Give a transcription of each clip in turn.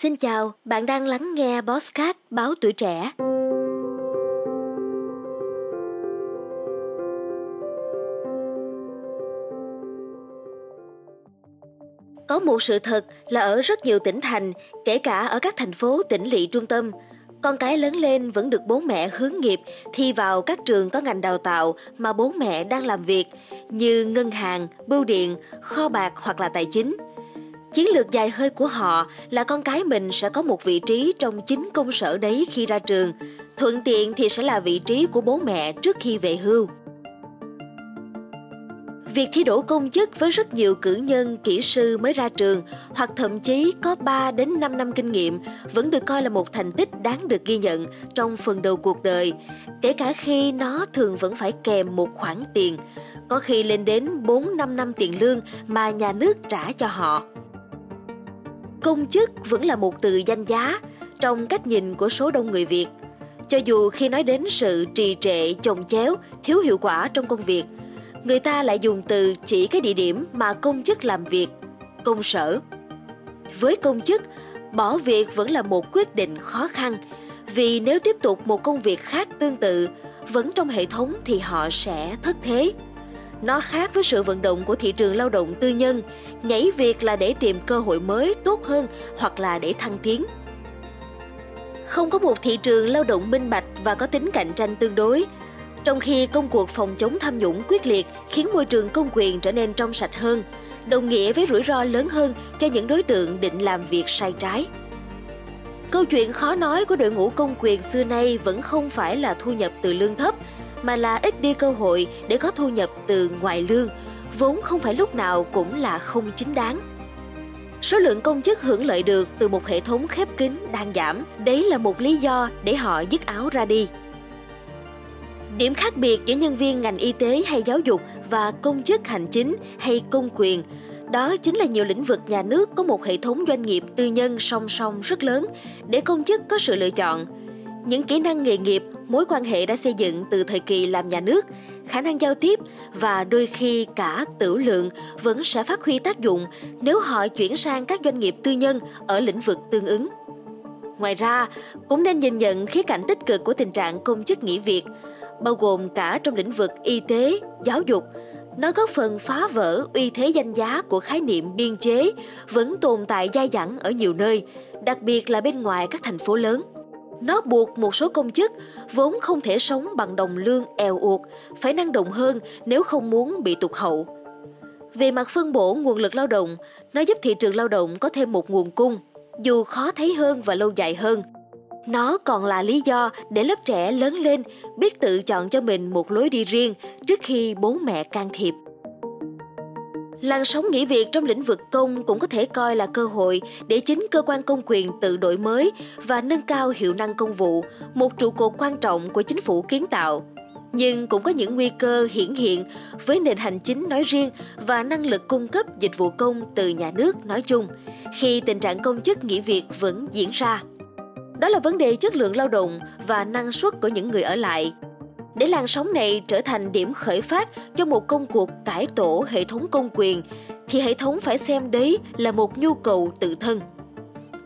Xin chào, bạn đang lắng nghe Bosscat báo tuổi trẻ. Có một sự thật là ở rất nhiều tỉnh thành, kể cả ở các thành phố tỉnh lỵ trung tâm, con cái lớn lên vẫn được bố mẹ hướng nghiệp thi vào các trường có ngành đào tạo mà bố mẹ đang làm việc như ngân hàng, bưu điện, kho bạc hoặc là tài chính. Chiến lược dài hơi của họ là con cái mình sẽ có một vị trí trong chính công sở đấy khi ra trường, thuận tiện thì sẽ là vị trí của bố mẹ trước khi về hưu. Việc thi đỗ công chức với rất nhiều cử nhân, kỹ sư mới ra trường hoặc thậm chí có 3 đến 5 năm kinh nghiệm vẫn được coi là một thành tích đáng được ghi nhận trong phần đầu cuộc đời, kể cả khi nó thường vẫn phải kèm một khoản tiền, có khi lên đến 4-5 năm tiền lương mà nhà nước trả cho họ. Công chức vẫn là một từ danh giá trong cách nhìn của số đông người Việt. Cho dù khi nói đến sự trì trệ, chồng chéo, thiếu hiệu quả trong công việc – người ta lại dùng từ chỉ cái địa điểm mà công chức làm việc, công sở. Với công chức, bỏ việc vẫn là một quyết định khó khăn, vì nếu tiếp tục một công việc khác tương tự, vẫn trong hệ thống thì họ sẽ thất thế. Nó khác với sự vận động của thị trường lao động tư nhân, nhảy việc là để tìm cơ hội mới tốt hơn hoặc là để thăng tiến. Không có một thị trường lao động minh bạch và có tính cạnh tranh tương đối, trong khi công cuộc phòng chống tham nhũng quyết liệt khiến môi trường công quyền trở nên trong sạch hơn, đồng nghĩa với rủi ro lớn hơn cho những đối tượng định làm việc sai trái. Câu chuyện khó nói của đội ngũ công quyền xưa nay vẫn không phải là thu nhập từ lương thấp, mà là ít đi cơ hội để có thu nhập từ ngoài lương, vốn không phải lúc nào cũng là không chính đáng. Số lượng công chức hưởng lợi được từ một hệ thống khép kín đang giảm, đấy là một lý do để họ dứt áo ra đi. Điểm khác biệt giữa nhân viên ngành y tế hay giáo dục và công chức hành chính hay công quyền đó chính là nhiều lĩnh vực nhà nước có một hệ thống doanh nghiệp tư nhân song song rất lớn để công chức có sự lựa chọn. Những kỹ năng nghề nghiệp, mối quan hệ đã xây dựng từ thời kỳ làm nhà nước, khả năng giao tiếp và đôi khi cả tử lượng vẫn sẽ phát huy tác dụng nếu họ chuyển sang các doanh nghiệp tư nhân ở lĩnh vực tương ứng. Ngoài ra, cũng nên nhìn nhận khía cạnh tích cực của tình trạng công chức nghỉ việc – bao gồm cả trong lĩnh vực y tế, giáo dục. Nó góp phần phá vỡ uy thế danh giá của khái niệm biên chế vẫn tồn tại dai dẳng ở nhiều nơi, đặc biệt là bên ngoài các thành phố lớn. Nó buộc một số công chức vốn không thể sống bằng đồng lương eo uột, phải năng động hơn nếu không muốn bị tụt hậu. Về mặt phân bổ nguồn lực lao động, nó giúp thị trường lao động có thêm một nguồn cung, dù khó thấy hơn và lâu dài hơn – nó còn là lý do để lớp trẻ lớn lên biết tự chọn cho mình một lối đi riêng trước khi bố mẹ can thiệp. Làn sóng nghỉ việc trong lĩnh vực công cũng có thể coi là cơ hội để chính cơ quan công quyền tự đổi mới và nâng cao hiệu năng công vụ, một trụ cột quan trọng của chính phủ kiến tạo. Nhưng cũng có những nguy cơ hiển hiện với nền hành chính nói riêng và năng lực cung cấp dịch vụ công từ nhà nước nói chung, khi tình trạng công chức nghỉ việc vẫn diễn ra. Đó là vấn đề chất lượng lao động và năng suất của những người ở lại. Để làn sóng này trở thành điểm khởi phát cho một công cuộc cải tổ hệ thống công quyền, thì hệ thống phải xem đấy là một nhu cầu tự thân.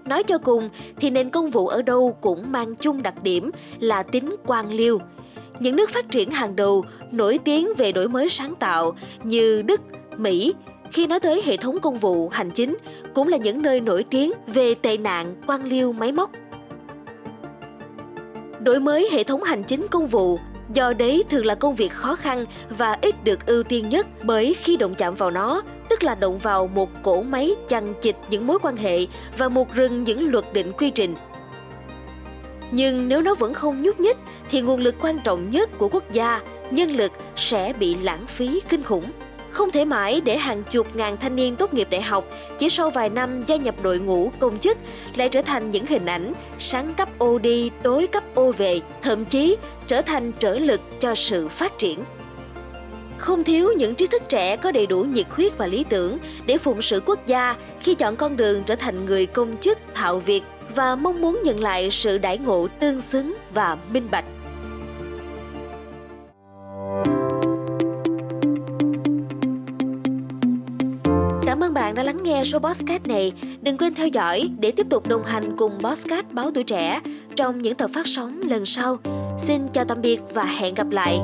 Nói cho cùng thì nền công vụ ở đâu cũng mang chung đặc điểm là tính quan liêu. Những nước phát triển hàng đầu nổi tiếng về đổi mới sáng tạo như Đức, Mỹ, khi nói tới hệ thống công vụ hành chính cũng là những nơi nổi tiếng về tệ nạn quan liêu máy móc đổi mới hệ thống hành chính công vụ do đấy thường là công việc khó khăn và ít được ưu tiên nhất bởi khi động chạm vào nó, tức là động vào một cỗ máy chằng chịt những mối quan hệ và một rừng những luật định quy trình. Nhưng nếu nó vẫn không nhúc nhích thì nguồn lực quan trọng nhất của quốc gia, nhân lực sẽ bị lãng phí kinh khủng không thể mãi để hàng chục ngàn thanh niên tốt nghiệp đại học chỉ sau vài năm gia nhập đội ngũ công chức lại trở thành những hình ảnh sáng cấp ô đi tối cấp ô về, thậm chí trở thành trở lực cho sự phát triển. Không thiếu những trí thức trẻ có đầy đủ nhiệt huyết và lý tưởng để phụng sự quốc gia khi chọn con đường trở thành người công chức thạo việc và mong muốn nhận lại sự đãi ngộ tương xứng và minh bạch. Đã lắng nghe số podcast này. Đừng quên theo dõi để tiếp tục đồng hành cùng podcast Báo Tuổi Trẻ trong những tập phát sóng lần sau. Xin chào tạm biệt và hẹn gặp lại.